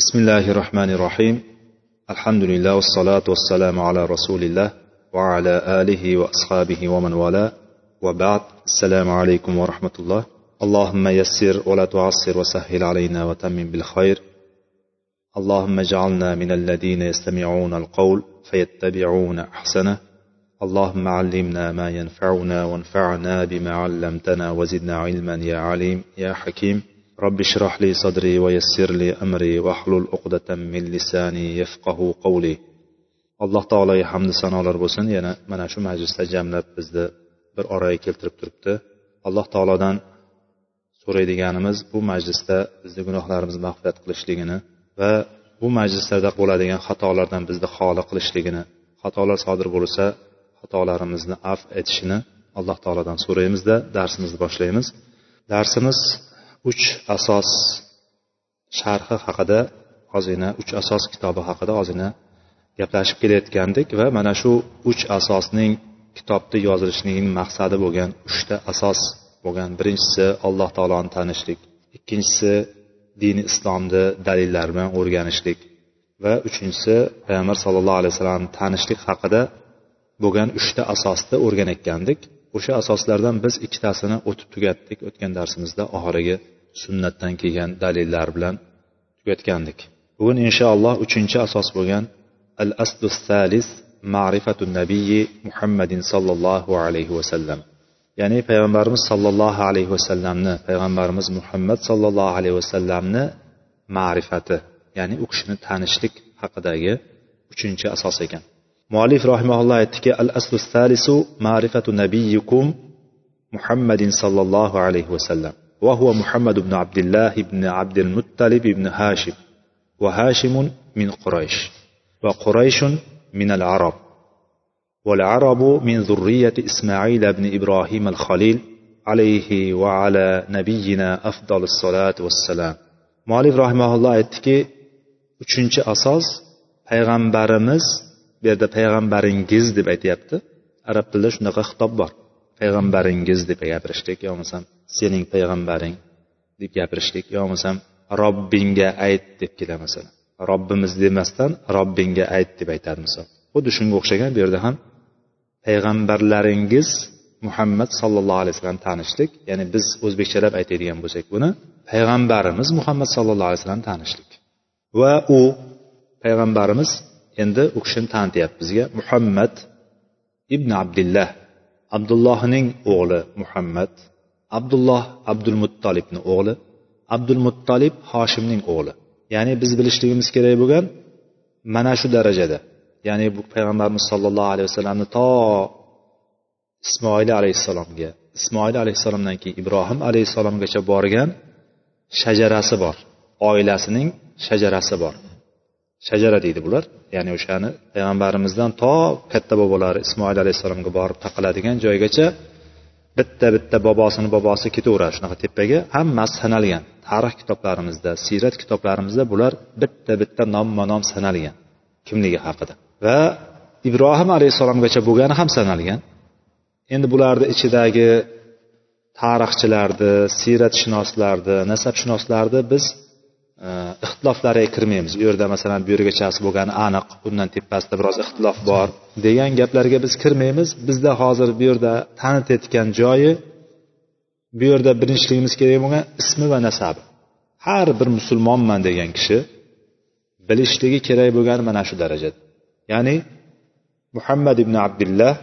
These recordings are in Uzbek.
بسم الله الرحمن الرحيم الحمد لله والصلاة والسلام على رسول الله وعلى آله وأصحابه ومن والاه وبعد السلام عليكم ورحمة الله اللهم يسر ولا تعسر وسهل علينا وتمم بالخير اللهم اجعلنا من الذين يستمعون القول فيتبعون أحسنه اللهم علمنا ما ينفعنا وانفعنا بما علمتنا وزدنا علما يا عليم يا حكيم رب اشرح لي صدري ويسر لي أمري واحلل عقدة من لساني يفقه قولي alloh taologa hamdu sanolar bo'lsin yana mana shu majlisda jamlab bizni bir oraga keltirib turibdi alloh taolodan so'raydiganimiz bu majlisda bizni gunohlarimizni mag'firat qilishligini va bu majlislarda bo'ladigan xatolardan bizni xoli qilishligini xatolar sodir bo'lsa xatolarimizni af etishini alloh taolodan so'raymizda darsimizni boshlaymiz darsimiz uch asos sharhi haqida ozgina uch asos kitobi haqida ozgina gaplashib kelayotgandik va mana shu uch asosning kitobda yozilishligining maqsadi bo'lgan uchta asos bo'lgan. Birinchisi alloh taoloni tanishlik ikkinchisi dini islomni dalillar bilan o'rganishlik va uchinchisi payg'ambar sallallohu alayhi vasallamni tanishlik haqida bo'lgan uchta asosni o'rganayotgandik o'sha asoslardan biz ikkitasini o'tib tugatdik. O'tgan darsimizda oxirgi sunnatdan kelgan dalillar bilan tugatgandik. Bugun inshaalloh uchinchi asos bo'lgan al aslu salis ma'rifatu nabiyi muhammadin sollallohu alayhi vasallam ya'ni payg'ambarimiz sollallohu alayhi vasallamni payg'ambarimiz muhammad sollallohu alayhi vasallamni ma'rifati ya'ni u kishini tanishlik haqidagi uchinchi asos ekan. Muallif rahimaulloh aytdiki al aslu salisu ma'rifatu nabiyikum muhammadin sollallohu alayhi vasallam وهو محمد بن عبد الله بن عبد المطلب بن هاشم وهاشم من قريش وقريش من العرب والعرب من ذرية إسماعيل بن إبراهيم الخليل عليه وعلى نبينا أفضل الصلاة والسلام muallif rahimaulloh aytdiki uchinchi asos payg'ambarimiz bu yerda payg'ambaringiz deb aytyapti. Arab tilida shunaqa xitob bor. Payg'ambaringiz deb gapirishlik yo bo'lmasam sening payg'ambaring deb gapirishlik yo bo'lmasam robbingga ayt deb keladi masalan. Robbimiz demasdan robbingga ayt deb aytadi misol. Xuddi shunga o'xshagan bu yerda ham payg'ambarlaringiz muhammad sallallohu alayhi vasallam tanishlik ya'ni biz o'zbekchalab aytadigan bo'lsak buni payg'ambarimiz muhammad sallallohu alayhi vasallam tanishlik. Va u payg'ambarimiz endi u kishini tanityapti bizga. Muhammad ibn abdullah. Abdullohning o'g'li muhammad. Abdulloh abdul muttolibni o'g'li. Abdul muttolib hoshimning o'g'li. Ya'ni biz bilishligimiz kerak bo'lgan mana shu darajada. Ya'ni bu payg'ambarimiz sollallohu alayhi vasallamni to ismoil alayhissalomga ismoil alayhissalomdan keyin ibrohim alayhissalomgacha borgan shajarasi bor. Oilasining shajarasi bor. Shajara deydi bular. Ya'ni o'shani payg'ambarimizdan to katta bobolari ismoil alayhissalomga borib taqiladigan joygacha bitta bitta bobosini bobosi ketaveradi shunaqa tepaga. Hammasi sanalgan. Tarix kitoblarimizda siyrat kitoblarimizda bular bitta bitta nomma nom sanalgan kimligi haqida. Va ibrohim alayhissalomgacha bo'lgani ham sanalgan. Endi bularni ichidagi tarixchilarni siyratshunoslarni nasabshunoslarni biz Э, ixtiloflariga kirmaymiz. U yerda masalan bu yergachasi bo'lgani aniq. Bundan tepasida biroz ixtilof bor. Degan gaplarga biz kirmaymiz. Bizda hozir bu yerda tanitayotgan joyi bu yerda bilinishligimiz kerak bo'lgan ismi va nasabi. Har bir musulmonman degan kishi bilishligi kerak bo'lgani mana shu darajada ya'ni muhammad ibn abdullah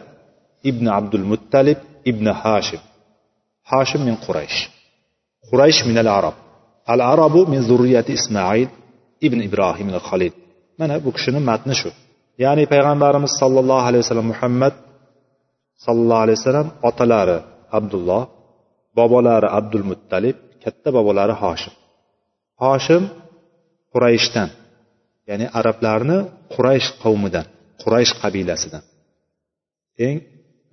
ibn abdul muttalib ibn hashim. Hashim min quraysh. Quraysh min al arab al arabu min zurriyati ismoil ibn ibrohim al halil mana bu kishini matni shu. Ya'ni payg'ambarimiz sollallohu alayhi vasallam muhammad sollallohu alayhi vasallam otalari abdulloh bobolari abdul muttalib katta bobolari hoshim. Hoshim qurayshdan ya'ni arablarni quraysh qavmidan quraysh qabilasidan. Eng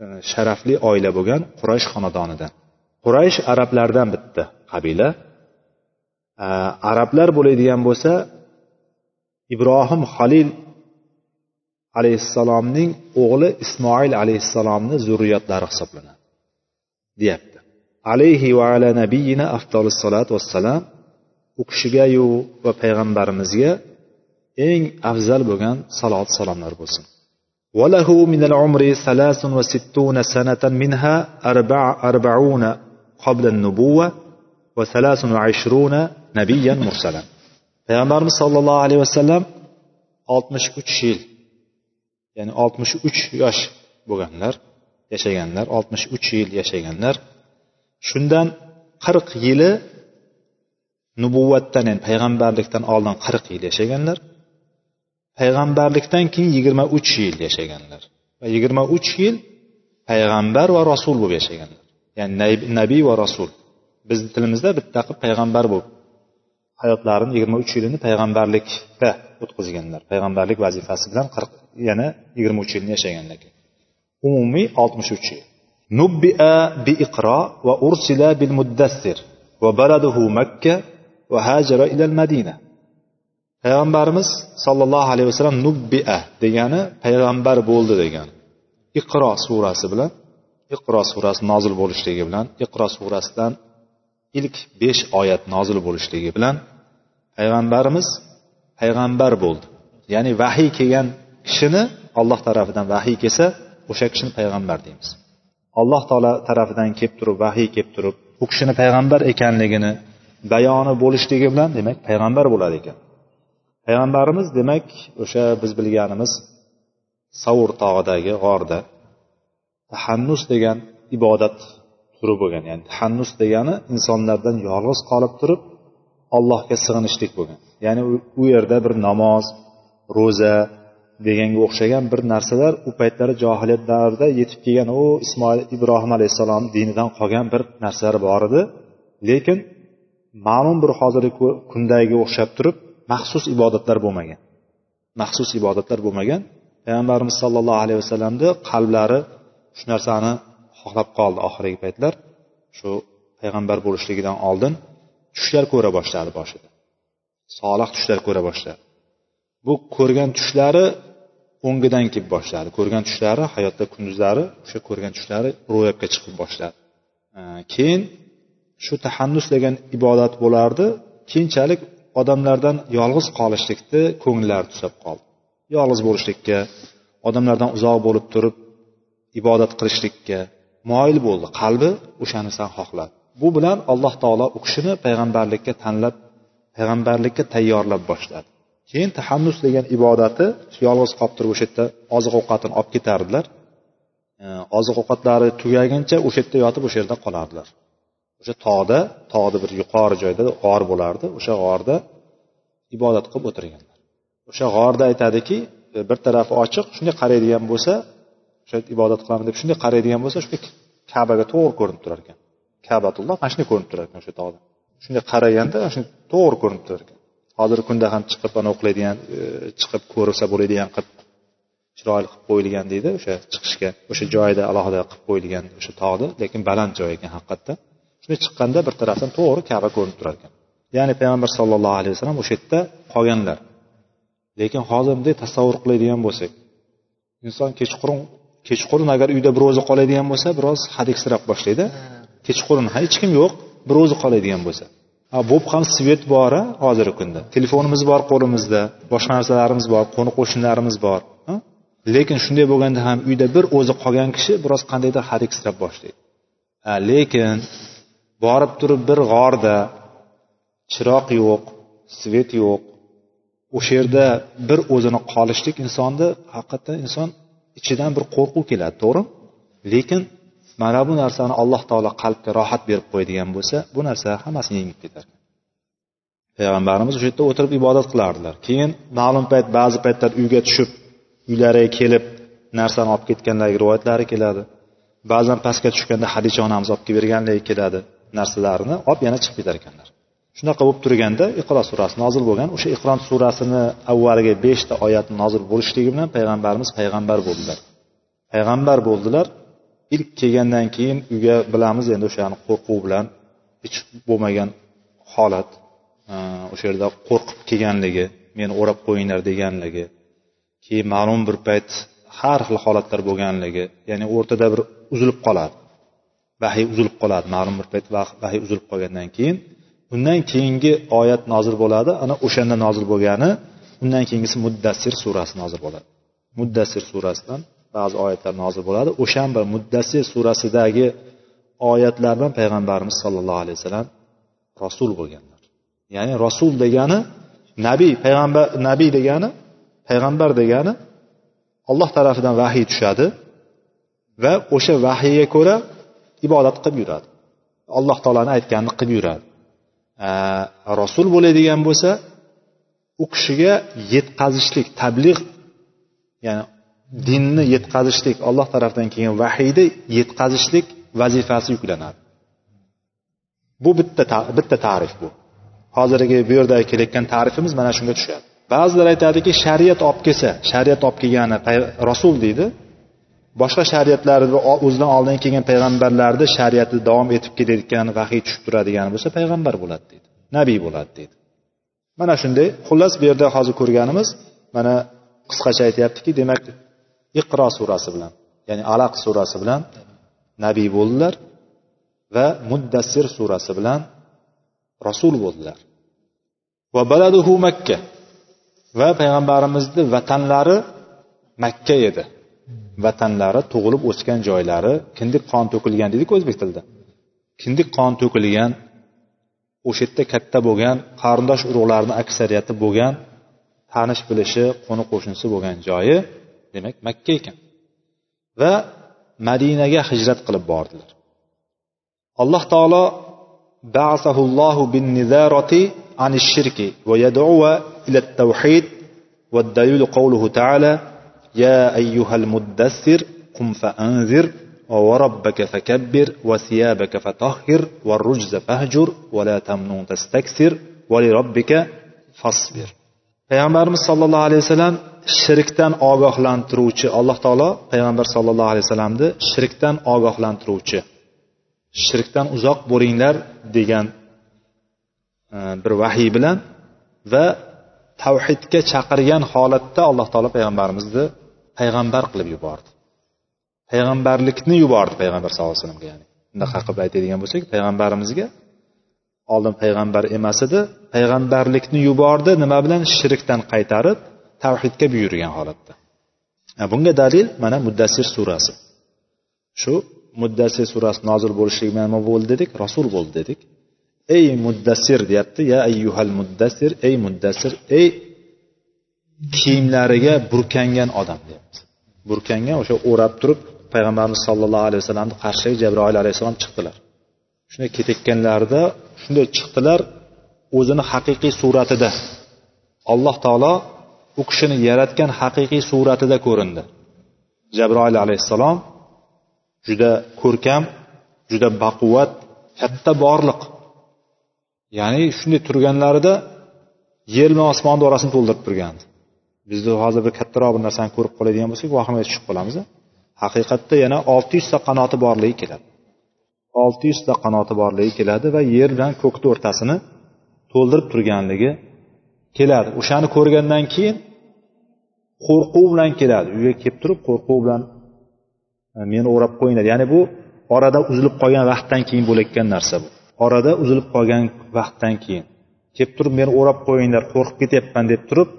e, sharafli oila bo'lgan quraysh xonadonidan. Quraysh arablardan bitta qabila. arablar bo'ladigan bo'lsa ibrohim halil alayhissalomning o'g'li ismoil alayhissalomni zurriyotlari hisoblanadi deyapti alayhi va ala nabiyina afzalus salat vassalam u kishigayu va payg'ambarimizga eng afzal bo'lgan salot salomlar bo'lsin وله من العمر ثلاث وستون سنة منها أربع أربعون قبل النبوة وثلاث وعشرون nabiyan mursalan. Payg'ambarimiz sollallohu alayhi vasallam oltmish uch yil ya'ni oltmish uch yosh bo'lganlar yashaganlar oltmish uch yil yashaganlar. Shundan qirq yili nubuvvatdan ya'ni payg'ambarlikdan oldin qirq yil yashaganlar. Payg'ambarlikdan keyin yigirma uch yil yashaganlar. Va yigirma uch yil payg'ambar va rasul bo'lib yashaganlar. Ya'ni nabiy va rasul. Bizni tilimizda bitta qilib payg'ambar bo'lib hayotlarini yigirma uch yilini payg'ambarlikda o'tkazganlar. Payg'ambarlik vazifasi bilan qirq yana yigirma uch yilni yashaganlar umumiy oltmish uch yil. Nubbia bi iqro va ursila bil muddassir va baladuhu makka va hajara ila madina. Payg'ambarimiz sollallohu alayhi vasallam nubbia degani payg'ambar bo'ldi degani. Iqro surasi bilan iqro surasi nozil bo'lishligi bilan iqro surasidan ilk besh oyat nozil bo'lishligi bilan payg'ambarimiz payg'ambar bo'ldi. Ya'ni vahiy kelgan kishini alloh tarafidan vahiy kelsa o'sha kishini payg'ambar deymiz. Alloh taolo tarafidan kelib turib vahiy kelib turib u kishini payg'ambar ekanligini bayoni bo'lishligi bilan demak payg'ambar bo'ladi ekan. Payg'ambarimiz demak o'sha biz bilganimiz savur tog'idagi g'orda tahannus degan ibodat turi bo'lgan. Ya'ni tahannus degani insonlardan yolg'iz qolib turib allohga sig'inishlik bo'lgan. Ya'ni u yerda bir namoz ro'za deganga o'xshagan bir narsalar u paytlari johiliyat davrida yetib kelgan u ismoil ibrohim alayhissalom dinidan qolgan bir narsalar bor edi. Lekin ma'lum bir hozirgi kundagiga o'xshab turib maxsus ibodatlar bo'lmagan. Maxsus ibodatlar bo'lmagan. Payg'ambarimiz sollallohu alayhi vasallamni qalblari shu narsani xohlab qoldi oxirgi paytlar. Shu payg'ambar bo'lishligidan oldin tushlar ko'ra boshladi boshida. Solih tushlar ko'ra boshladi. Bu ko'rgan tushlari o'ngidan kelib boshladi. Ko'rgan tushlari hayotda kunduzlari o'sha ko'rgan tushlari ro'yobga chiqib boshladi. Keyin shu tahannus degan ibodat bo'lardi. Keyinchalik odamlardan yolg'iz qolishlikni ko'ngillari tusab qoldi. Yolg'iz bo'lishlikka odamlardan uzoq bo'lib turib ibodat qilishlikka moyil bo'ldi. Qalbi o'shani narsani xohladi bu bilan alloh taolo u kishini payg'ambarlikka tanlab payg'ambarlikka tayyorlab boshladi. Keyin tahannus degan ibodati yolg'iz qolib turib o'sha yerda oziq ovqatini olib ketardilar. Oziq ovqatlari tugaguncha o'sha yerda yotib o'sha yerda qolardilar. O'sha tog'da tog'ni bir yuqori joyda g'or bo'lardi. O'sha g'orda ibodat qilib o'tirganlar. O'sha g'orda aytadiki e, bir tarafi ochiq shunday qaraydigan bo'lsa o'sha ibodat qilaman deb shunday qaraydigan bo'lsa shu kabaga to'g'ri ko'rinib turar ekan. Kabatulloh mana shunday ko'rinib turar ekan o'sha tog'da. Shunday qaraganda shunday to'g'ri ko'rinib turar ekan. Hozirgi kunda ham chiqib ana o'qiladigan e, chiqib ko'rsa bo'ladigan qilib chiroyli qilib qo'yilgan deydi o'sha chiqishga o'sha joyida alohida qilib qo'yilgan o'sha tog'ni lekin baland joy ekan haqiqatdan. Shunday chiqqanda bir tarafdan to'g'ri kaba ko'rinib turar ekan. Ya'ni payg'ambar sallallohu alayhi vasallam o'sha yerda qolganlar. Lekin hozir bunday tasavvur qiladigan bo'lsak inson kechqurun kechqurun agar uyda bir o'zi qoladigan bo'lsa biroz hadiksirab boshlaydi. Kechqurun hech kim yo'q bir o'zi qoladigan bo'lsa. Bo'lib ham svet bor a hozirgi kunda. Telefonimiz bor qo'limizda boshqa narsalarimiz bor qo'ni qo'shnilarimiz bor lekin shunday bo'lganda ham uyda bir o'zi qolgan kishi biroz qandaydir hadiksirab boshlaydi. Lekin borib turib bir g'orda chiroq yo'q svet yo'q. O'sha yerda bir o'zini qolishlik insonni haqiqatdan inson ichidan bir qo'rquv keladi to'g'rimi lekin mana bu narsani alloh taolo qalbga rohat berib qo'yadigan bo'lsa bu narsa hammasini yengib ketar. Payg'ambarimiz o'sha yerda o'tirib ibodat qilardilar. Keyin ma'lum payt ba'zi paytlar uyga tushib uylariga kelib narsani olib ketganligi rivoyatlari keladi. Ba'zan pastga tushganda hadicha onamiz olib kelib berganligi keladi narsalarini olib yana chiqib ketar ekanlar. Shunaqa bo'lib turganda iqro surasi nozil bo'lgan. O'sha iqron surasini avvaliga beshta oyat nozil bo'lishligi bilan payg'ambarimiz payg'ambar bo'ldilar. Payg'ambar bo'ldilar. Ilk kelgandan keyin uyga bilamiz endi o'shani qo'rquv bilan hech bo'lmagan holat e, o'sha yerda qo'rqib kelganligi meni o'rab qo'yinglar deganligi keyin ma'lum bir payt har xil holatlar bo'lganligi ya'ni o'rtada bir uzilib qoladi vahiy uzilib qoladi. Ma'lum bir payt vahiy uzilib qolgandan keyin undan keyingi oyat nozil bo'ladi. Ana o'shanda nozil bo'lgani. Undan keyingisi muddassir surasi nozil bo'ladi. Muddassir surasidan ba'zi oyatlar nozil bo'ladi. O'shan bir muddassir surasidagi oyatlar bilan payg'ambarimiz sollallohu alayhi vasallam rasul bo'lganlar. Ya'ni rasul degani nabiy payg'ambar nabiy degani payg'ambar degani alloh tarafidan vahiy tushadi va o'sha vahiyga ko'ra ibodat qilib yuradi. Alloh taoloni aytganini qilib yuradi. Э, rasul bo'ladigan bo'lsa u kishiga yetkazishlik tabliğ ya'ni dinni yetkazishlik alloh tarafdan kelgan vahiyni yetkazishlik vazifasi yuklanadi. Bu bitta bitta ta'rif bu. Hozirgi bu yerda kelayotgan ta'rifimiz mana shunga tushadi. Ba'zilar aytadiki shariat olib kelsa shariat olib kelgani rasul deydi boshqa shariatlarni o'zidan oldin kelgan payg'ambarlarni shariati davom etib kelayotgan vahiy tushib turadigan bo'lsa payg'ambar bo'ladi deydi nabiy bo'ladi deydi. Mana shunday xullas bu yerda hozir ko'rganimiz mana qisqacha aytyaptiki demak iqro surasi bilan ya'ni alaq surasi bilan nabiy bo'ldilar va muddassir surasi bilan rasul bo'ldilar. Va baladuhu makka va payg'ambarimizni vatanlari makka edi. vatanlari tug'ilib o'sgan joylari kindik qon to'kilgan deydiku o'zbek tilida kindik qon to'kilgan o'sha yerda katta bo'lgan qarindosh urug'larni aksariyati bo'lgan tanish bilishi qo'ni qo'shnisi bo'lgan joyi demak makka ekan va madinaga hijrat qilib bordilar alloh taolo ba'sahullohu bin nizarati عن الشرك ويدعو إلى التوحيد والدليل قوله تعالى يا أيها المدثر قم فأنذر وربك فكبر وثيابك فطهر والرجز فاهجر ولا تمنون تستكثر ولربك فاصبر payg'ambarimiz sollallohu alayhi vasallam shirkdan ogohlantiruvchi alloh taolo payg'ambar sollallohu alayhi vasallamni shirkdan ogohlantiruvchi shirkdan uzoq bo'linglar degan e, bir vahiy bilan va tavhidga chaqirgan holatda alloh taolo payg'ambarimizni payg'ambar qilib yubordi. Payg'ambarlikni yubordi payg'ambar sallallohu alayhi vasallamga ya'ni. Bunaqa qilib aytadigan bo'lsak payg'ambarimizga oldin payg'ambar emas edi. Payg'ambarlikni yubordi nima bilan? Shirkdan qaytarib tavhidga buyurgan holatda. Bunga dalil mana muddassir surasi. Shu muddassir surasi nozil bo'lishligi bilan nima bo'ldi dedik? Rasul bo'ldi dedik. Ey muddassir deyapti ya ayyuhal muddassir ey muddassir ey kiyimlariga burkangan odam deyapti. Burkangan o'sha o'rab turib payg'ambarimiz sollallohu alayhi vasallamni qarshisiga jabroil alayhissalom chiqdilar. Shunday ketayotganlarida shunday chiqdilar o'zini haqiqiy suratida. Alloh taolo u kishini yaratgan haqiqiy suratida ko'rindi. Jabroil alayhissalom juda ko'rkam juda baquvvat katta borliq. Ya'ni shunday turganlarida yer bilan osmonni orasini to'ldirib turgandi. Bizni hozir bir kattaroq bir narsani ko'rib qoladigan bo'lsak vahimaga tushib qolamiz haqiqatda yana olti yuzta qanoti borligi keladi. Olti yuzta qanoti borligi keladi va yer bilan ko'kni o'rtasini to'ldirib turganligi keladi. O'shani ko'rgandan keyin qo'rquv bilan keladi. Uyga kelib turib qo'rquv bilan e, meni o'rab qo'yinglar. Ya'ni bu orada uzilib qolgan vaqtdan keyin bo'layotgan narsa bu. Orada uzilib qolgan vaqtdan keyin. Kelib turib meni o'rab qo'yinglar qo'rqib ketyapman deb turib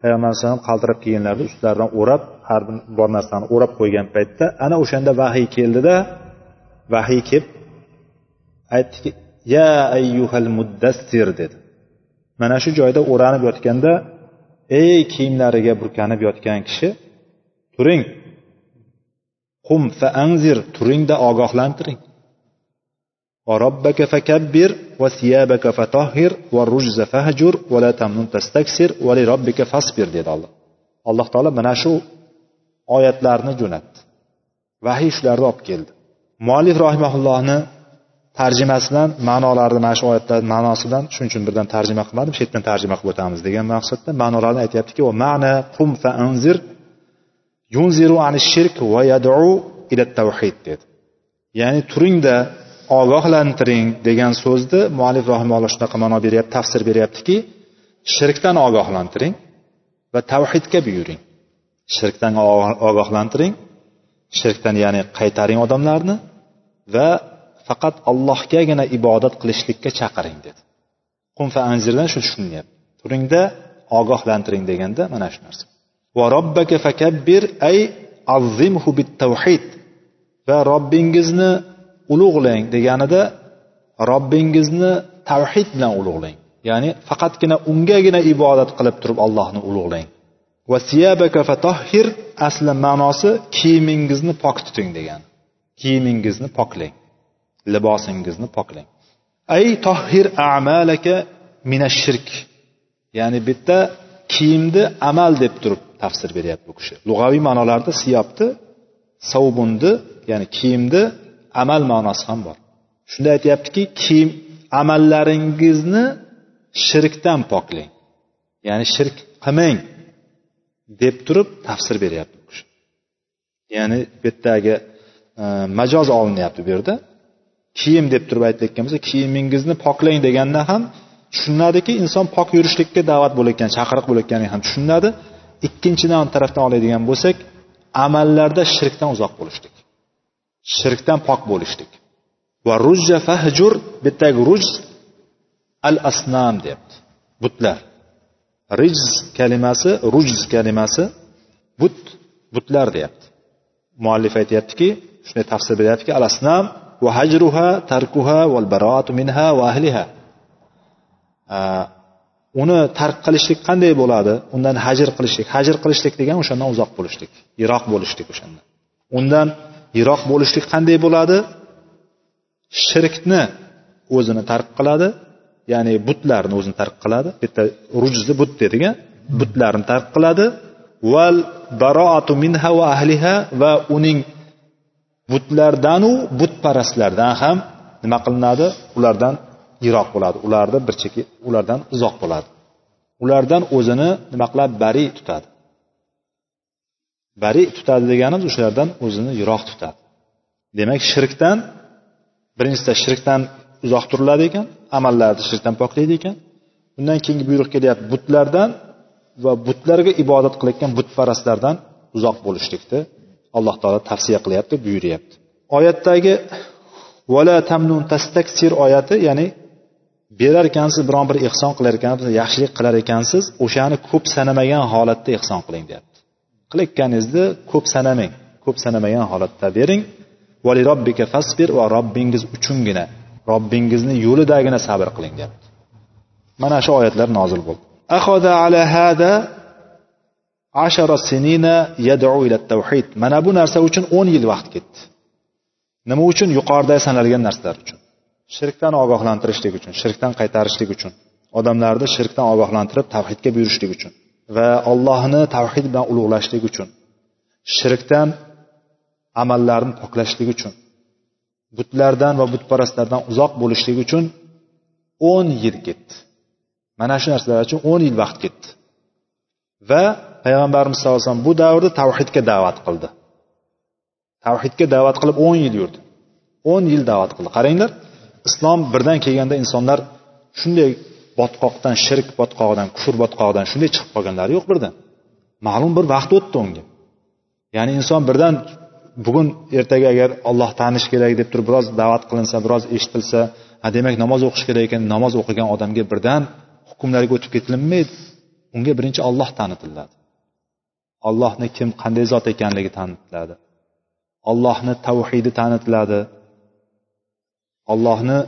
payg'ambar alayhisalom qaltirab kelganlarida ustlaridan o'rab har bir bor narsani o'rab qo'ygan paytda ana o'shanda vahiy keldida vahiy kelib aytdiki ya ayyuhal muddassir dedi. Mana shu joyda o'ranib yotganda ey kiyimlariga burkanib yotgan kishi turing. Qum fa anzir turingda ogohlantiring. وربك فكبر وثيابك فطهر والرجز فهجر ولا تمنن تستكثر ولربك فاصبر dedi Alloh. Alloh taolo mana shu oyatlarni jo'natdi. Vahiy shularni olib keldi. Muallif rahimahullohni tarjimasi bilan ma'nolarni mana shu oyatlar ma'nosi bilan shuning uchun birdan tarjima qilmadim shu yerdan tarjima qilib o'tamiz degan maqsadda ma'nolarni aytyaptiki va ma'na qum fa anzir yunziru ani shirk va yad'u ila tawhid dedi ya'ni turingda ogohlantiring degan so'zni muallif rahimalloh shunaqa ma'no beryapti tafsir beryaptiki shirkdan ogohlantiring va tavhidga buyuring. Shirkdan ogohlantiring shirkdan ya'ni qaytaring odamlarni va faqat allohgagina ibodat qilishlikka chaqiring dedi. Qum fa anzirdan shu tushunyapti. Turingda ogohlantiring deganda mana shu narsa. Va robbaka fakabbir ay azzimhu bit tavhid va robbingizni ulug'lang deganida robbingizni tavhid bilan ulug'lang. Ya'ni faqatgina ungagina ibodat qilib turib allohni ulug'lang. Va siyabaka fatahhir asli ma'nosi kiyimingizni pok tuting degan. Kiyimingizni poklang. Libosingizni poklang. Ay tohhir amalaka minashirk ya'ni bitta kiyimni amal deb turib tafsir beryapti bu kishi. Lug'aviy ma'nolarda siyobni savbunni ya'ni kiyimni amal ma'nosi ham bor. Shunda aytyaptiki kiyim amallaringizni shirkdan poklang ya'ni shirk qilmang deb turib tafsir beryapti kishi. Ya'ni bu yerdagi e, majoz olinyapti bu yerda kiyim deb turib aytilayotgan bo'lsa kiyimingizni poklang deganda ham tushunadiki inson pok yurishlikka da'vat bo'layotgan chaqiriq bo'layotganini ham tushunadi. Ikkinchidan tarafdan oladigan bo'lsak amallarda shirkdan uzoq bo'lishlik. Shirkdan pok bo'lishlik. Va rujja fahjur bittagi rujz al asnam deyapti butlar. Rijz kalimasi rujz kalimasi but butlar deyapti. Muallif aytyaptiki shunday tafsir beryaptiki al asnam va hajruha tarkuha val baroatu minha va ahliha. Uni tark qilishlik qanday bo'ladi? Undan hajr qilishlik hajr qilishlik degan o'shandan uzoq bo'lishlik yiroq bo'lishlik o'shandan undan yiroq bo'lishlik qanday bo'ladi? Shirkni o'zini tark qiladi ya'ni butlarni o'zini tark qiladi. Bitta rujzi but dedik butlarni tark qiladi. Val baroatu minha va ahliha va uning butlardanu butparastlardan ham nima qilinadi? Ulardan yiroq bo'ladi. Ularni bir chekka ulardan uzoq bo'ladi. Ulardan o'zini nima qiladi? Bari tutadi. Bari tutadi deganimiz o'shalardan o'zini yiroq tutadi. Demak shirkdan birinchisida shirkdan uzoq turiladi ekan amallarni shirkdan poklaydi ekan. Undan keyingi buyruq kelyapti butlardan va butlarga ibodat qilayotgan butparastlardan uzoq bo'lishlikni alloh taolo tavsiya qilyapti buyuryapti. Oyatdagi vala tamnun tastaksir oyati ya'ni berar ekansiz biron bir ehson qilar ekansiz yaxshilik qilar ekansiz o'shani ko'p sanamagan holatda ehson qiling deyapti. Qilayotganingizni ko'p sanamang ko'p sanamagan holatda bering. Vali robbika fasbir va robbingiz uchungina robbingizni yo'lidagina sabr qiling deyapti. Mana shu oyatlar nozil bo'ldi. Ahoda ala hada ashara sinina yad'u ila tawhid. Mana bu narsa uchun o'n yil vaqt ketdi. Nima uchun? Yuqorida sanalgan narsalar uchun. Shirkdan ogohlantirishlik uchun shirkdan qaytarishlik uchun odamlarni shirkdan ogohlantirib tavhidga buyurishlik uchun. Va allohni tavhid bilan ulug'lashlik uchun shirkdan amallarni poklashlik uchun butlardan va butparastlardan uzoq bo'lishlik uchun o'n yil ketdi. Mana shu narsalar uchun o'n yil vaqt ketdi. Va payg'ambarimiz sallallohu alayhi vasallam bu davrda tavhidga da'vat qildi. Tavhidga da'vat qilib o'n yil yurdi. O'n yil da'vat qildi. Qaranglar islom birdan kelganda insonlar shunday botqoqdan shirk botqog'idan kufr botqog'idan shunday chiqib qolganlari yo'q birdan. Ma'lum bir vaqt o'tdi unga. Ya'ni inson birdan bugun ertaga agar olloh tanish kerak deb turib biroz da'vat qilinsa biroz eshitilsa ha demak namoz o'qish kerak ekan namoz o'qigan odamga birdan hukmlarga o'tib ketilmaydi unga birinchi olloh tanitiladi. Ollohni kim qanday zot ekanligi tanitiladi. Ollohni tavhidi tanitiladi. Ollohni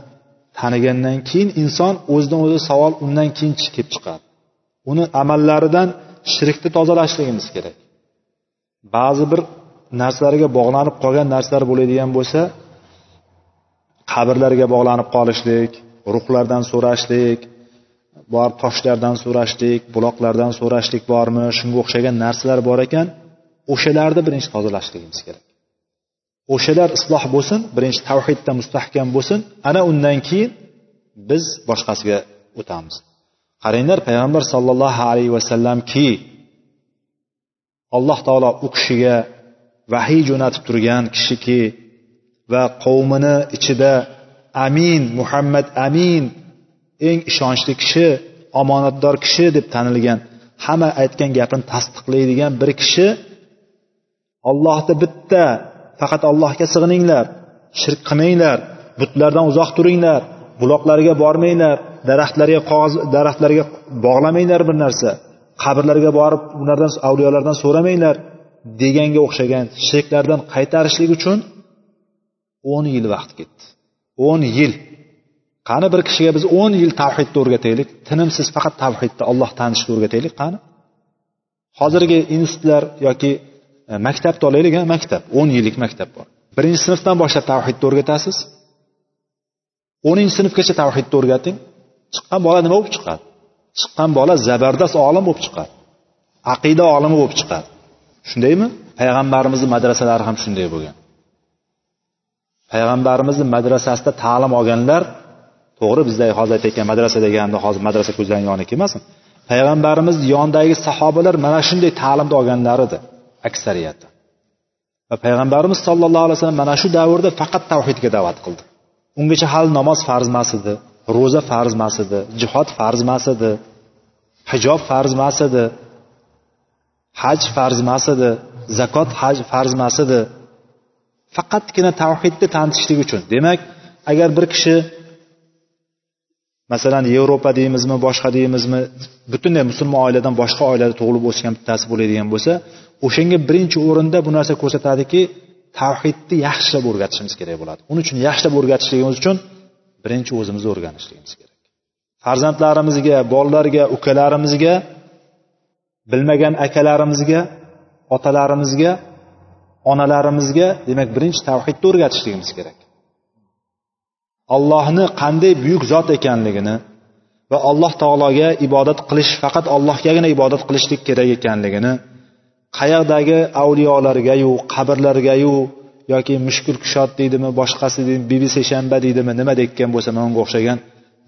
tanigandan keyin inson o'zidan o'zi savol undan keyin kelib chiqadi. Uni amallaridan shirkni tozalashligimiz kerak. Ba'zi bir narsalarga bog'lanib qolgan narsalar bo'ladigan bo'lsa qabrlarga bog'lanib qolishlik ruhlardan so'rashlik bor toshlardan so'rashlik buloqlardan so'rashlik bormi shunga o'xshagan narsalar bor ekan o'shalarni birinchi tozalashligimiz kerak. O'shalar isloh bo'lsin birinchi tavhidda mustahkam bo'lsin. Ana undan keyin biz boshqasiga o'tamiz. Qaranglar payg'ambar sollallohu alayhi vasallamki alloh taolo u kishiga vahiy jo'natib turgan kishiki va qavmini ichida amin muhammad amin eng ishonchli kishi omonatdor kishi deb tanilgan hamma aytgan gapini tasdiqlaydigan bir kishi ollohni bitta faqat allohga sig'ininglar shirk qilmanglar butlardan uzoq turinglar buloqlarga bormanglar daraxtlarga qog'oz daraxtlarga bog'lamanglar bir narsa qabrlarga borib ulardan avliyolardan so'ramanglar deganga o'xshagan shirklardan qaytarishlik uchun o'n yil vaqt ketdi. O'n yil. Qani bir kishiga biz o'n yil tavhidni o'rgataylik? Tinimsiz faqat tavhidni alloh tanishni o'rgataylik. Qani? Hozirgi institutlar yoki E, maktabni olaylik a maktab. O'n yillik maktab bor. Birinchi sinfdan boshlab tavhidni o'rgatasiz o'ninchi sinfgacha tavhidni o'rgating chiqqan bola nima bo'lib chiqadi? Chiqqan bola zabardast olim bo'lib chiqadi. Aqida olimi bo'lib chiqadi. Shundaymi? Payg'ambarimizni madrasalari ham shunday bo'lgan. Payg'ambarimizni madrasasida ta'lim olganlar to'g'ri bizda hozir aytayotgan madrasa deganda hozir madrasa ko'zlarni yoniga kelmasin. Payg'ambarimizni yonidagi sahobalar mana shunday ta'limni olganlar edi aksariyati. Va payg'ambarimiz sollallohu alayhi vasallam mana shu davrda faqat tavhidga da'vat qildi. Ungacha hali namoz farz emas edi ro'za farz emas edi jihod farz emas edi hijob farz emas edi haj farz emas edi zakot haj farz emas edi faqatgina tavhidni tanitishlik uchun. Demak agar bir kishi masalan yevropa deymizmi boshqa deymizmi butunlay musulmon oiladan boshqa oilada tug'ilib o'sgan bittasi bo'ladigan bo'lsa o'shanga birinchi o'rinda bu narsa ko'rsatadiki tavhidni yaxshilab o'rgatishimiz kerak bo'ladi. Uning uchun yaxshilab o'rgatishligimiz uchun birinchi o'zimizni o'rganishligimiz kerak. Farzandlarimizga bolalarga ukalarimizga bilmagan akalarimizga otalarimizga onalarimizga demak birinchi tavhidni o'rgatishligimiz kerak. Allohni qanday buyuk zot ekanligini va alloh taologa ibodat qilish faqat allohgagina ibodat qilishlik kerak ekanligini qayoqdagi avliyolargayu qabrlargayu yoki mushkul kushot deydimi boshqasi deydimi bibi seshanba deydimi nima deyotgan bo'lsa mana unga o'xshagan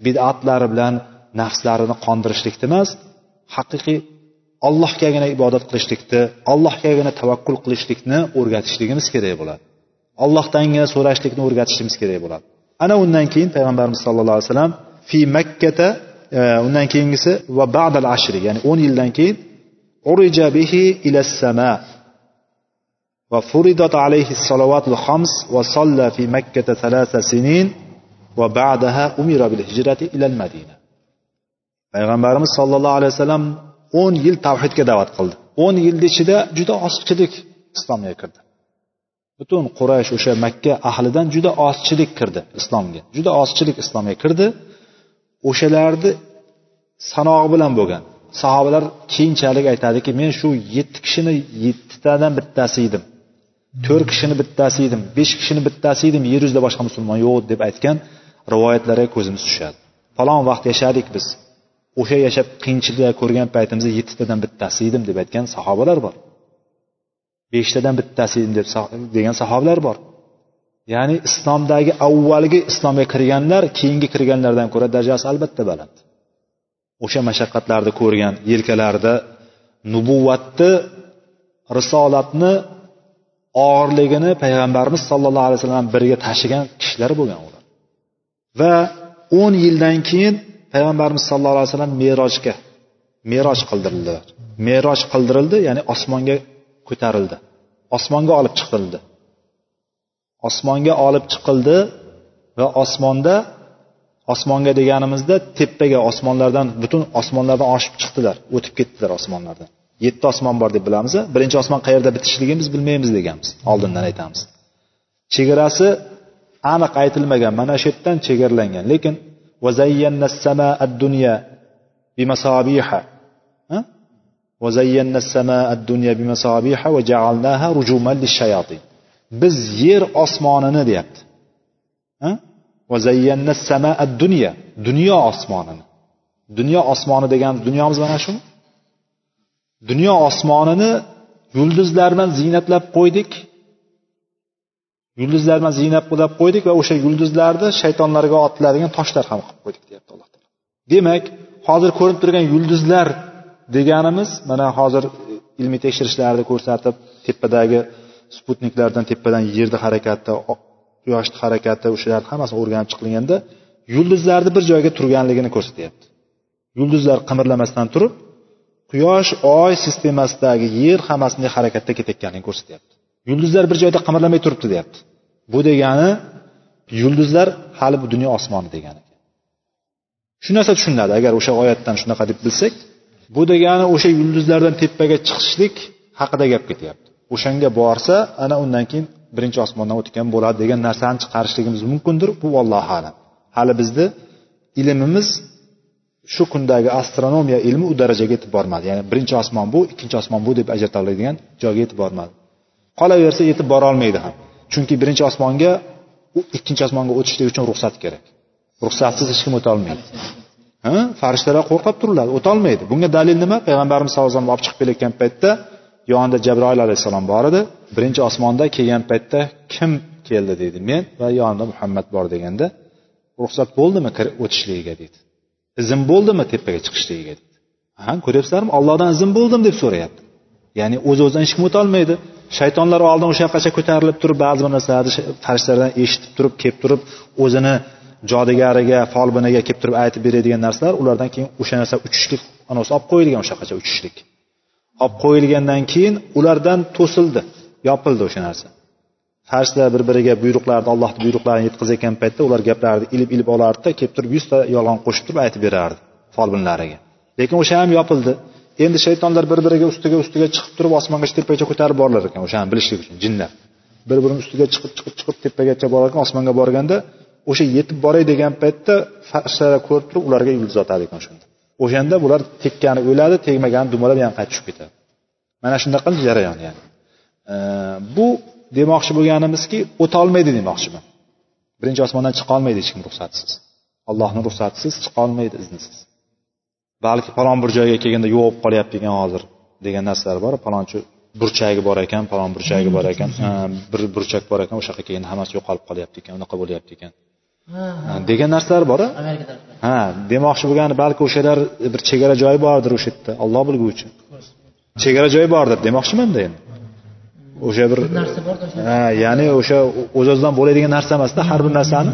bidatlari bilan nafslarini qondirishlikni emas haqiqiy allohgagina ibodat qilishlikni allohgagina tavakkul qilishlikni o'rgatishligimiz kerak bo'ladi. Allohdangina so'rashlikni o'rgatishimiz kerak bo'ladi. Ana undan keyin payg'ambarimiz sallallohu alayhi vasallam fi makkata e, undan keyingisi va ba'dal ashri ya'ni o'n yildan keyin urija bihi ila sama va furidat alayhi salovatul xams va solla fi makkata thalatha sinin va ba'daha umira bil hijrati ila madina payg'ambarimiz sollallohu alayhi vasallam o'n yil tavhidga da'vat qildi o'n yilni ichida juda osiqchilik islomga kirdi butun quraysh o'sha makka ahlidan juda ozchilik kirdi islomga. Juda ozchilik islomga kirdi. O'shalarni sanog'i bilan bo'lgan. Sahobalar keyinchalik aytadiki men shu yetti kishini yettitadan bittasi edim. To'rt kishini bittasi edim. Besh kishini bittasi edim. Yer yuzida boshqa musulmon yo'q deb aytgan rivoyatlarga ko'zimiz tushadi. Falon vaqt yashadik biz. O'sha yashab qiyinchilik ko'rgan paytimizda yettitadan bittasi edim deb aytgan sahobalar bor. Beshtadan bittasi deb degan sahobalar bor. Ya'ni islomdagi avvalgi islomga kirganlar keyingi kirganlardan ko'ra darajasi albatta baland. O'sha mashaqqatlarni ko'rgan yelkalarida nubuvvatni risolatni og'irligini payg'ambarimiz sollallohu alayhi vasallam birga tashigan kishilar bo'lgan ular. Va o'n yildan keyin payg'ambarimiz sallallohu alayhi vasallam merojga meroj qildirildilar. Meroj qildirildi ya'ni osmonga ko'tarildi. Osmonga olib chiqildi. Osmonga olib chiqildi va osmonda osmonga deganimizda tepaga osmonlardan butun osmonlardan oshib chiqdilar o'tib ketdilar osmonlardan. Yetti osmon bor deb bilamiz birinchi osmon qayerda bitishligini biz bilmaymiz deganmiz oldindan aytamiz. Chegarasi aniq aytilmagan mana shu yerdan chegaralangan lekin وزينا السماء الدنيا بمصابيح وزينا السماء الدنيا بمصابيح وجعلناها رجوما للشياطين biz yer osmonini deyapti vazayyanna sama dunya dunyo osmonini dunyo osmoni degan dunyomiz mana shu dunyo osmonini yulduzlar bilan ziynatlab qo'ydik yulduzlar bilan ziynatlab qo'ydik va o'sha yulduzlarni shaytonlarga otiladigan toshlar ham qilib qo'ydik deyapti alloh taolo demak hozir ko'rinib turgan yulduzlar deganimiz mana hozir e, ilmiy tekshirishlarni ko'rsatib tepadagi sputniklardan tepadan yerni harakati quyoshni harakati o'shalarni hammasini o'rganib chiqilganda yulduzlarni bir joyga turganligini ko'rsatyapti. Yulduzlar qimirlamasdan turib quyosh oy sistemasidagi yer hammasini harakatda ketayotganligini ko'rsatyapti. Yulduzlar bir joyda qimirlamay turibdi deyapti. Bu degani yulduzlar hali bu dunyo osmoni degani. Shu narsa tushuniladi. Agar o'sha oyatdan shunaqa deb bilsak bu degani o'sha yulduzlardan tepaga chiqishlik haqida gap ketyapti. O'shanga borsa ana undan keyin birinchi osmondan o'tgan bo'ladi degan narsani chiqarishligimiz mumkindir. Bu allohu alam. Hali bizni ilmimiz shu kundagi astronomiya ilmi u darajaga yetib bormadi. Ya'ni birinchi osmon bu ikkinchi osmon bu deb ajrata oladigan joyga yetib bormadi. Qolaversa yetib borolmaydi ham. Chunki birinchi osmonga u ikkinchi osmonga o'tishlik uchun ruxsat kerak. Ruxsatsiz hech kim o'tolmaydi ha? Farishtalar qo'rqib turiladi o'tolmaydi. Bunga dalil nima? Payg'ambarimiz sallallohu alayhi vasallam olib chiqib kelayotgan paytda yonida jabroil alayhissalom bor edi. Birinchi osmonda kelgan paytda kim keldi deydi. Men va yonimda muhammad bor deganda ruxsat bo'ldimi kirib o'tishligiga deydi. Izn bo'ldimi tepaga chiqishligiga deydi. Ha ko'ryapsizlarmi? Ollohdan izn bo'ldim deb so'rayapti. Ya'ni o'z o'zidan hech kim o'tolmaydi. Shaytonlar oldin o'sha yoqqacha ko'tarilib turib ba'zi bir narsalarni farishtalardan eshitib turib kelib turib o'zini jodigariga folbiniga kelib turib aytib beradigan narsalar ulardan keyin o'sha narsa uchishlik anavisi olib qo'yilgan o'sha uchishlik. Olib qo'yilgandan keyin ulardan to'sildi yopildi o'sha narsa. Farishtalar bir biriga buyruqlarni allohni buyruqlarini yetkazayotgan paytda ular gaplarni ilib ilib olardida kelib turib yuzta yolg'on qo'shib turib aytib berardi folbinlariga. Lekin o'sha ham yopildi. Endi shaytonlar bir biriga ustiga ustiga chiqib turib osmongacha tepagacha ko'tarib borilar ekan o'shani bilishlik uchun jinlar. Bir birini ustiga chiqib chiqib chiqib tepagacha borar ekan osmonga borganda o'sha yetib boray degan paytda farishtalar ko'rib turib ularga yulduz otadi ekan o'shanda o'shanda bular tekkani o'ladi tegmagani dumalab yana qaytib tushib ketadi. Mana shunaqa jarayon ya'ni. Bu demoqchi bo'lganimizki o'tolmaydi demoqchiman birinchi osmondan chiqa olmaydi hech kim ruxsatsiz. Allohni ruxsatisiz chiqa olmaydi iznisiz. Balki falon bir joyga kelganda yo'q bo'lib qolyapti ekan hozir degan narsalar bor. Falonchi burchagi bor ekan falon burchagi bor ekan bir burchak bor ekan o'sha yoqqa kelganda hammasi yo'qolib qolyapti ekan unaqa bo'lyapti ekan. Degan narsalar bor ha demoqchi bo'lgani balki o'shalar bir chegara joyi bordir o'sha yerda olloh bilguvchi chegara joyi bordir demoqchimanda endi? O'sha bir ha ya'ni o'sha o'z o'zidan bo'ladigan narsa emasda har bir narsani.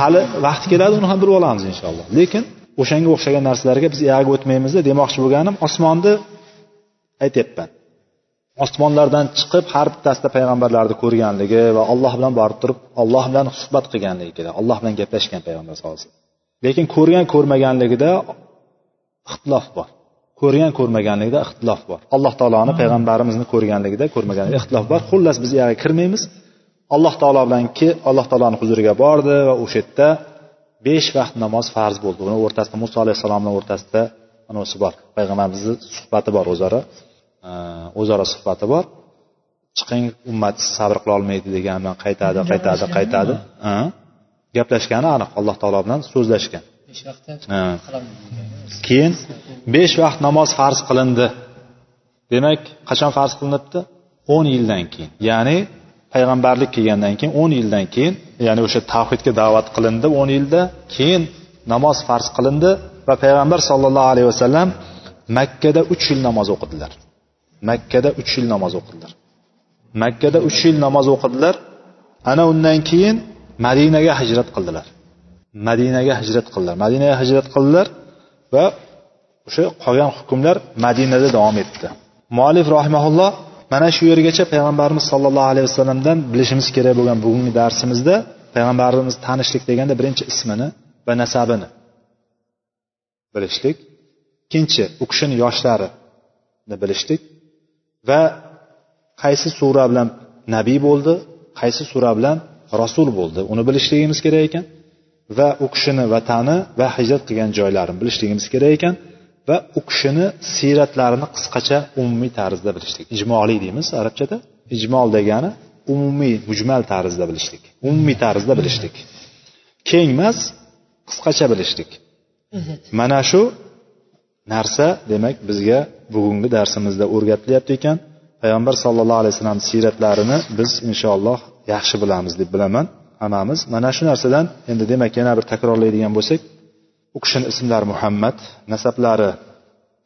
Hali vaqti keladi uni ham bilib olamiz inshaalloh. Lekin o'shanga o'xshagan narsalarga biz uyaga o'tmaymizda demoqchi bo'lganim osmonni aytyapman osmonlardan chiqib har bittasida payg'ambarlarni ko'rganligi va alloh bilan borib turib alloh bilan suhbat qilganligi kerak alloh bilan gaplashgan payg'ambar sallallohu alayhi vasallam. Lekin ko'rgan ko'rmaganligida ixtilof bor. Ko'rgan ko'rmaganligida ixtilof bor. Alloh taoloni payg'ambarimizni ko'rganligida ko'rmaganligida ixtilof bor. Xullas biz u yoqqa kirmaymiz. Alloh taolo bilan alloh taoloni huzuriga bordi va o'sha yerda besh vaqt namoz farz bo'ldi. Uni o'rtasida muso alayhissalomni o'rtasida anavisi bor. Payg'ambarimizni suhbati bor o'zaro o'zaro suhbati bor. Chiqing ummat sabr qilolmaydi degan bilan qaytadi qaytadi qaytadi. Gaplashgani aniq alloh taolo bilan so'zlashgan. Keyin besh vaqt namoz farz qilindi. Demak qachon farz qilinibdi? o'n yildan keyin. Ya'ni payg'ambarlik kelgandan keyin o'n yildan keyin ya'ni o'sha tavhidga da'vat qilindi o'n yilda. Keyin namoz farz qilindi va payg'ambar sollallohu alayhi vasallam makkada uch yil namoz o'qidilar makkada uch yil namoz o'qidilar makkada uch yil namoz o'qidilar ana undan keyin madinaga hijrat qildilar. Madinaga hijrat qildilar. Madinaga hijrat qildilar va o'sha qolgan hukmlar madinada davom etdi. Muallif rahimaulloh mana shu yergacha payg'ambarimiz sollallohu alayhi vasallamdan bilishimiz kerak bo'lgan bugungi darsimizda payg'ambarimiz tanishlik deganda birinchi ismini va nasabini bilishlik. Ikkinchi u kishini yoshlarini bilishlik. Va qaysi sura bilan nabiy bo'ldi qaysi sura bilan rasul bo'ldi uni bilishligimiz kerak ekan. Va u kishini vatani va hijrat qilgan joylarini bilishligimiz kerak ekan. Va u kishini siyratlarini qisqacha umumiy tarzda bilishlik. Ijmoliy deymiz arabchada. Ijmol degani umumiy mujmal tarzda bilishlik. Umumiy tarzda bilishlik. Keng emas qisqacha bilishlik. Mana shu narsa demak bizga bugungi darsimizda o'rgatilyapti ekan. Payg'ambar sallallohu alayhi vasallam siyratlarini biz inshaalloh yaxshi bilamiz deb bilaman. Hammamiz. Mana shu narsadan endi demak yana bir takrorlaydigan bo'lsak u kishini ismlari muhammad nasablari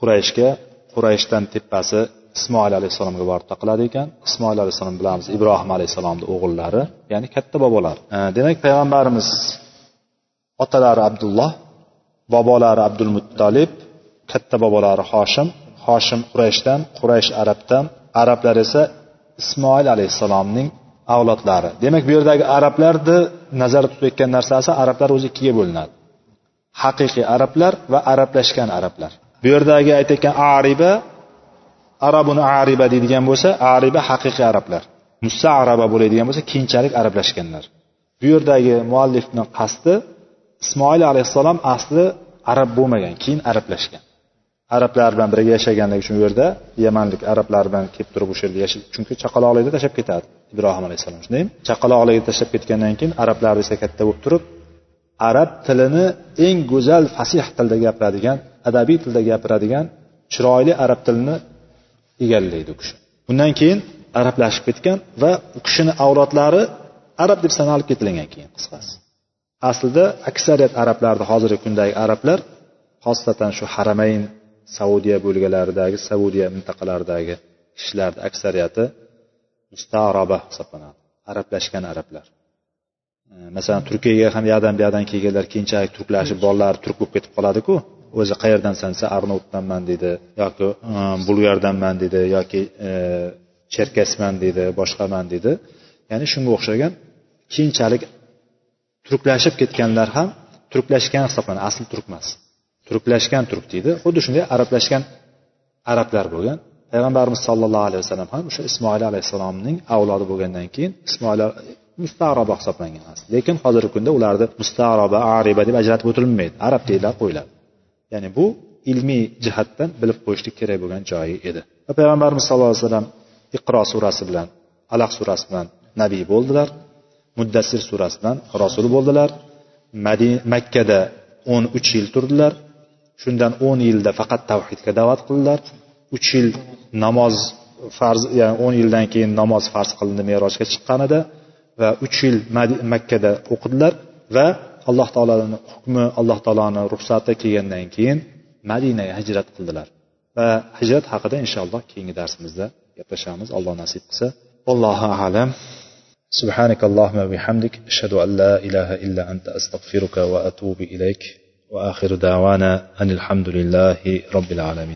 qurayshga qurayshdan tepasi ismoil alayhissalomga borib taqiladi ekan. Ismoil alayhissalom bilamiz ibrohim alayhissalomni o'g'illari ya'ni katta bobolar. Demak payg'ambarimiz otalari abdulloh bobolari abdul muttolib katta bobolari hoshim hoshim qurayshdan quraysh arabdan arablar esa ismoil alayhissalomning avlodlari. Demak bu yerdagi arablarni nazarda tutayotgan narsasi arablar o'zi ikkiga bo'linadi. Haqiqiy arablar va arablashgan arablar. Bu yerdagi aytayotgan ariba arabuni ariba deydigan bo'lsa ariba haqiqiy arablar. Araba bo'ladigan bo'lsa keyinchalik arablashganlar. Bu yerdagi muallifni qasdi ismoil alayhissalom asli arab bo'lmagan keyin arablashgan. Arablar bilan birga yashaganligi uchun u yerda yamanlik arablar bilan kelib turib o'sha yerda chunki chaqaloqligida tashlab ketadi ibrohim alayhissalom. Shundaymi chaqaloqligida tashlab ketgandan keyin arablar esa katta bo'lib turib arab tilini eng go'zal fasih tilda gapiradigan adabiy tilda gapiradigan chiroyli arab tilini egallaydi u kishi. Undan keyin arablashib ketgan va u kishini avlodlari arab deb sanalib ketilgan keyin qisqasi. Aslida aksariyat arablarni hozirgi kundagi arablar xosatan shu haramayn saudiya bo'lgalaridagi saudiya mintaqalaridagi kishilarni aksariyati mustaroba hisoblanadi. Arablashgan arablar. Masalan turkiyaga ham u bu yoqdan kelganlar keyinchalik turklashib bolalari turk bo'lib ketib qoladiku. O'zi qayerdansan desa arnovutdanman deydi yoki e, bulgardanman deydi yoki e, cherkasman deydi boshqaman deydi ya'ni shunga o'xshagan keyinchalik turklashib ketganlar ham turklashgan hisoblanadi. Asli turk emas. Turklashgan turk deydi. Xuddi shunday arablashgan arablar bo'lgan. Payg'ambarimiz sollallohu alayhi vasallam ham o'sha ismoil alayhissalomning avlodi bo'lgandan keyin ismoil mustaroba hisoblangan lekin hozirgi kunda ularni mustaroba ariba deb ajratib o'tilmaydi. Arab deyiladi qo'yiladi ya'ni bu ilmiy jihatdan bilib qo'yishlik kerak bo'lgan joyi edi. Va payg'ambarimiz sallallohu alayhi vasallam iqro surasi bilan alaq surasi bilan nabiy bo'ldilar. Muddassir surasidan rasul bo'ldilar. Makkada o'n uch yil turdilar. shundan o'n yilda faqat tavhidga da'vat qildilar uch yil namoz farz ya'ni o'n yildan keyin namoz farz qilindi merojga chiqqanida va uch yil makkada o'qidilar va alloh taoloni hukmi alloh taoloni ruxsati kelgandan keyin madinaga hijrat qildilar va hijrat haqida inshaalloh keyingi darsimizda gaplashamiz alloh nasib qilsa allohu alam سبحانك اللهم وبحمدك أشهد أن لا إله إلا أنت أستغفرك وأتوب إليك وآخر دعوانا أن الحمد لله رب العالمين.